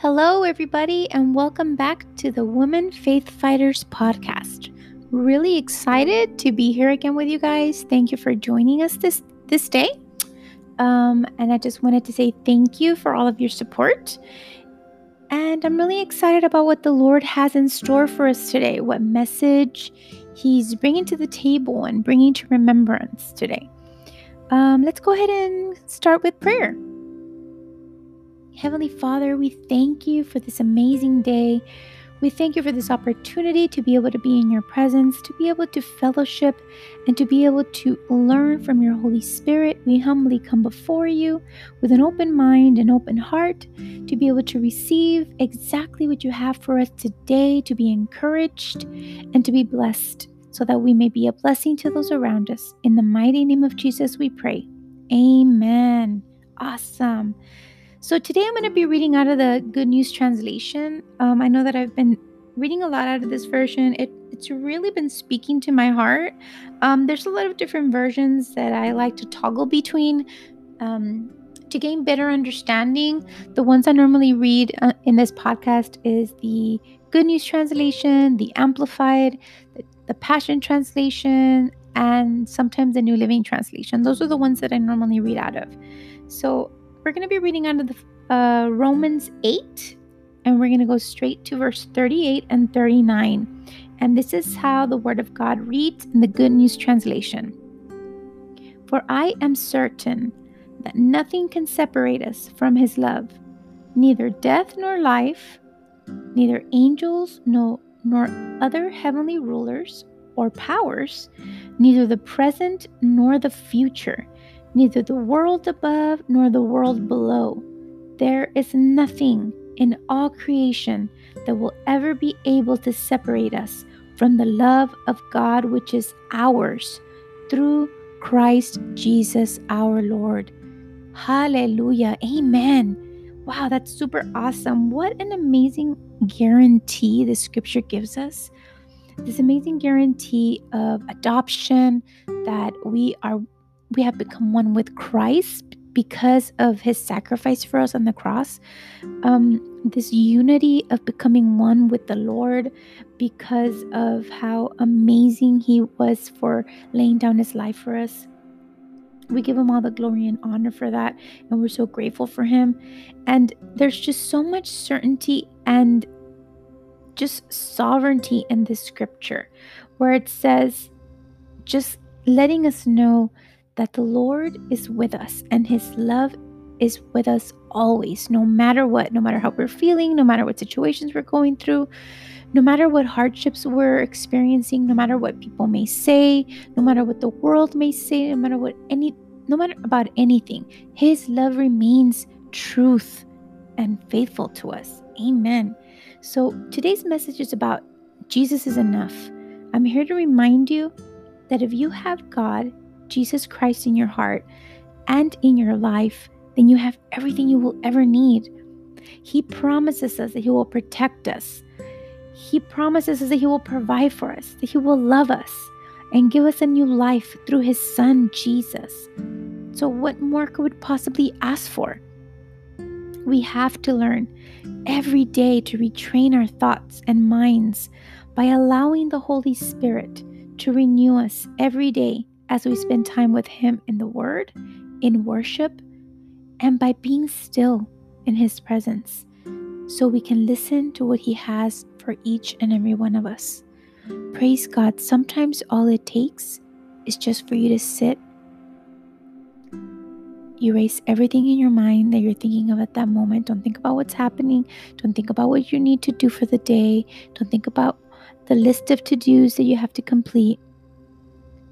Hello, everybody, and welcome back to the Women Faith Fighters podcast. Really excited to be here again with you guys. Thank you for joining us this this day. Um, and I just wanted to say thank you for all of your support. And I'm really excited about what the Lord has in store for us today, what message He's bringing to the table and bringing to remembrance today. Um, let's go ahead and start with prayer. Heavenly Father, we thank you for this amazing day. We thank you for this opportunity to be able to be in your presence, to be able to fellowship, and to be able to learn from your Holy Spirit. We humbly come before you with an open mind and open heart to be able to receive exactly what you have for us today, to be encouraged and to be blessed, so that we may be a blessing to those around us. In the mighty name of Jesus, we pray. Amen. Awesome. So today I'm going to be reading out of the Good News Translation. Um, I know that I've been reading a lot out of this version. It, it's really been speaking to my heart. Um, there's a lot of different versions that I like to toggle between um, to gain better understanding. The ones I normally read uh, in this podcast is the Good News Translation, the Amplified, the, the Passion Translation, and sometimes the New Living Translation. Those are the ones that I normally read out of. So we're going to be reading out of the uh, Romans 8, and we're going to go straight to verse 38 and 39. And this is how the Word of God reads in the Good News Translation. For I am certain that nothing can separate us from His love, neither death nor life, neither angels nor, nor other heavenly rulers or powers, neither the present nor the future neither the world above nor the world below. There is nothing in all creation that will ever be able to separate us from the love of God which is ours through Christ Jesus our Lord. Hallelujah. Amen. Wow, that's super awesome. What an amazing guarantee the scripture gives us. This amazing guarantee of adoption that we are we have become one with Christ because of his sacrifice for us on the cross. Um, this unity of becoming one with the Lord because of how amazing he was for laying down his life for us. We give him all the glory and honor for that, and we're so grateful for him. And there's just so much certainty and just sovereignty in this scripture where it says, just letting us know that the Lord is with us and his love is with us always, no matter what, no matter how we're feeling, no matter what situations we're going through, no matter what hardships we're experiencing, no matter what people may say, no matter what the world may say, no matter what any no matter about anything, his love remains truth and faithful to us. Amen. So today's message is about Jesus is enough. I'm here to remind you that if you have God, Jesus Christ in your heart and in your life, then you have everything you will ever need. He promises us that He will protect us. He promises us that He will provide for us, that He will love us and give us a new life through His Son, Jesus. So, what more could we possibly ask for? We have to learn every day to retrain our thoughts and minds by allowing the Holy Spirit to renew us every day as we spend time with Him in the Word, in worship, and by being still in His presence so we can listen to what He has for each and every one of us. Praise God. Sometimes all it takes is just for you to sit, erase everything in your mind that you're thinking of at that moment. Don't think about what's happening. Don't think about what you need to do for the day. Don't think about the list of to dos that you have to complete.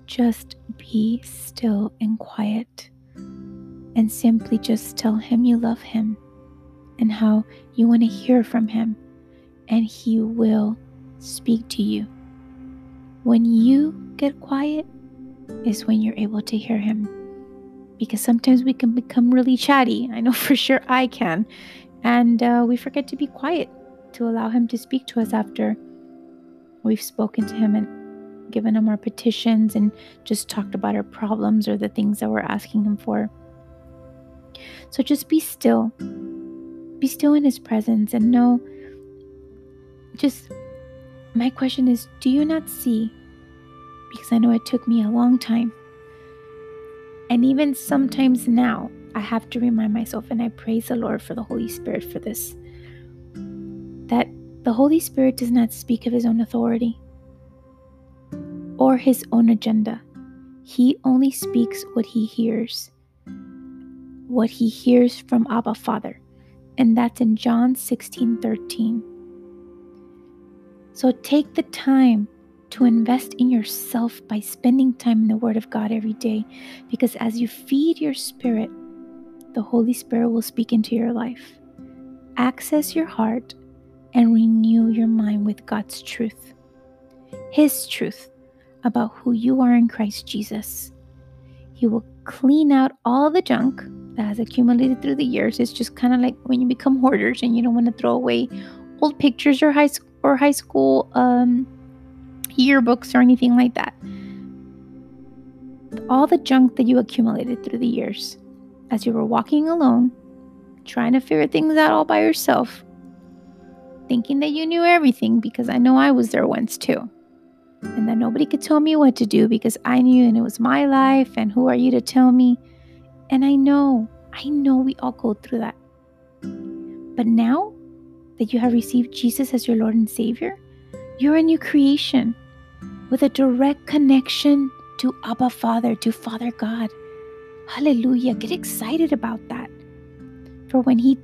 Just be still and quiet and simply just tell him you love him and how you want to hear from him, and he will speak to you. When you get quiet, is when you're able to hear him. Because sometimes we can become really chatty. I know for sure I can. And uh, we forget to be quiet to allow him to speak to us after we've spoken to him and given him our petitions and just talked about our problems or the things that we're asking him for. So just be still be still in His presence and know just my question is do you not see? Because I know it took me a long time. And even sometimes now, I have to remind myself, and I praise the Lord for the Holy Spirit for this, that the Holy Spirit does not speak of His own authority or His own agenda. He only speaks what He hears, what He hears from Abba Father. And that's in John 16 13. So take the time to invest in yourself by spending time in the Word of God every day. Because as you feed your spirit, the Holy Spirit will speak into your life. Access your heart and renew your mind with God's truth, His truth about who you are in Christ Jesus. He will clean out all the junk that has accumulated through the years. It's just kind of like when you become hoarders and you don't want to throw away old pictures or high school or high school um, yearbooks or anything like that. All the junk that you accumulated through the years as you were walking alone, trying to figure things out all by yourself, thinking that you knew everything because I know I was there once too. And that nobody could tell me what to do because I knew and it was my life and who are you to tell me? And I know, I know we all go through that. But now that you have received Jesus as your Lord and Savior, you're a new creation with a direct connection to Abba Father, to Father God. Hallelujah. Get excited about that. For when He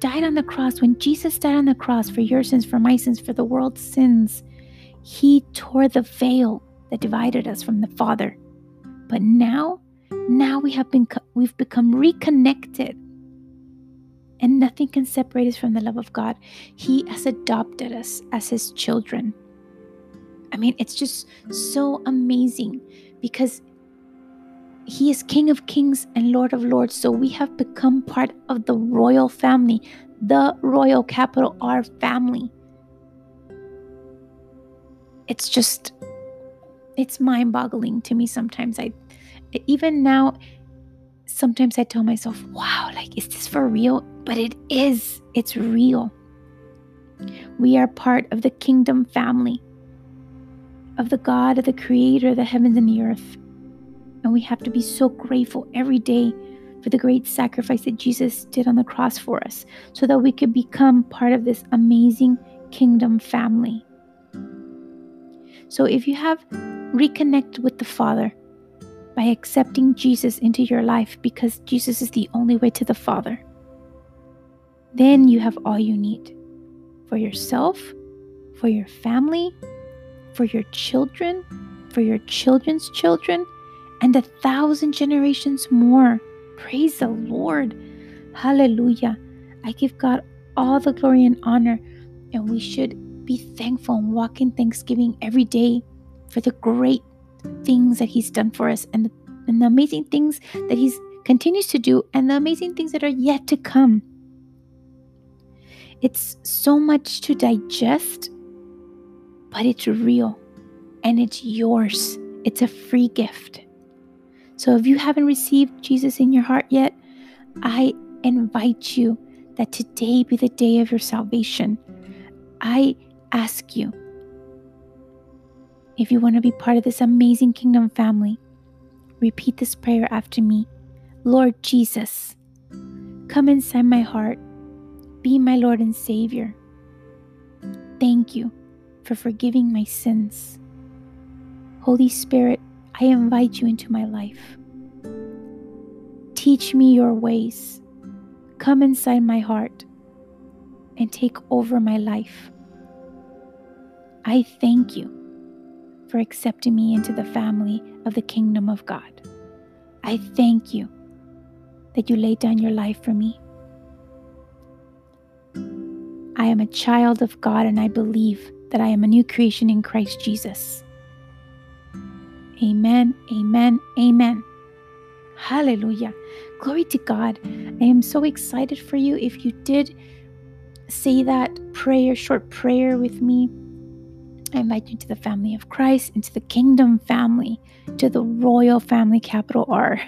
died on the cross, when Jesus died on the cross for your sins, for my sins, for the world's sins, He tore the veil that divided us from the Father. But now, now we have been we've become reconnected and nothing can separate us from the love of God. He has adopted us as His children. I mean, it's just so amazing because He is King of Kings and Lord of Lords. So we have become part of the royal family, the royal capital R family. It's just, it's mind boggling to me sometimes. I, even now, sometimes I tell myself, wow, like, is this for real? But it is, it's real. We are part of the kingdom family of the God, of the creator of the heavens and the earth. And we have to be so grateful every day for the great sacrifice that Jesus did on the cross for us so that we could become part of this amazing kingdom family. So if you have reconnected with the Father by accepting Jesus into your life because Jesus is the only way to the Father, then you have all you need for yourself, for your family, for your children, for your children's children, and a thousand generations more. Praise the Lord. Hallelujah. I give God all the glory and honor, and we should be thankful and walk in thanksgiving every day for the great things that He's done for us and the, and the amazing things that He's continues to do and the amazing things that are yet to come. It's so much to digest, but it's real and it's yours. It's a free gift. So if you haven't received Jesus in your heart yet, I invite you that today be the day of your salvation. I ask you if you want to be part of this amazing kingdom family, repeat this prayer after me. Lord Jesus, come inside my heart be my Lord and Savior. Thank you for forgiving my sins. Holy Spirit, I invite you into my life. Teach me your ways. Come inside my heart and take over my life. I thank you for accepting me into the family of the kingdom of God. I thank you that you laid down your life for me. I am a child of God and I believe that I am a new creation in Christ Jesus. Amen, amen, amen. Hallelujah. Glory to God. I am so excited for you. If you did say that prayer, short prayer with me, I invite you to the family of Christ, into the kingdom family, to the royal family, capital R.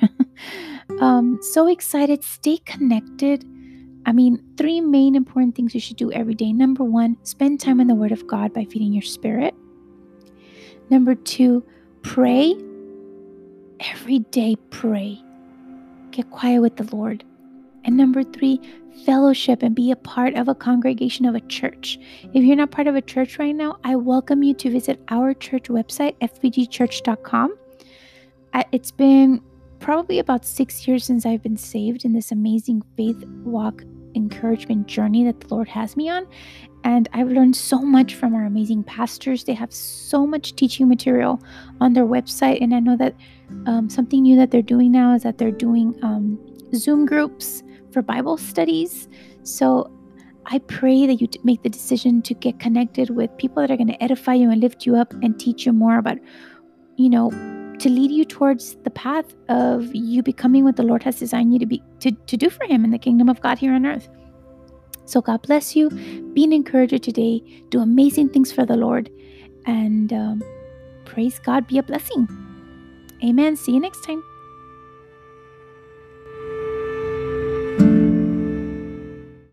um, so excited. Stay connected I mean, three main important things you should do every day. Number one, spend time in the Word of God by feeding your spirit. Number two, pray. Every day, pray. Get quiet with the Lord. And number three, fellowship and be a part of a congregation of a church. If you're not part of a church right now, I welcome you to visit our church website, fbgchurch.com. It's been probably about six years since I've been saved in this amazing faith walk encouragement journey that the Lord has me on. And I've learned so much from our amazing pastors. They have so much teaching material on their website. And I know that um, something new that they're doing now is that they're doing um, Zoom groups for Bible studies. So I pray that you make the decision to get connected with people that are going to edify you and lift you up and teach you more about, you know, to lead you towards the path of you becoming what the Lord has designed you to be to, to do for him in the kingdom of God here on earth. So God bless you. Be an encourager today. Do amazing things for the Lord. And um, praise God. Be a blessing. Amen. See you next time.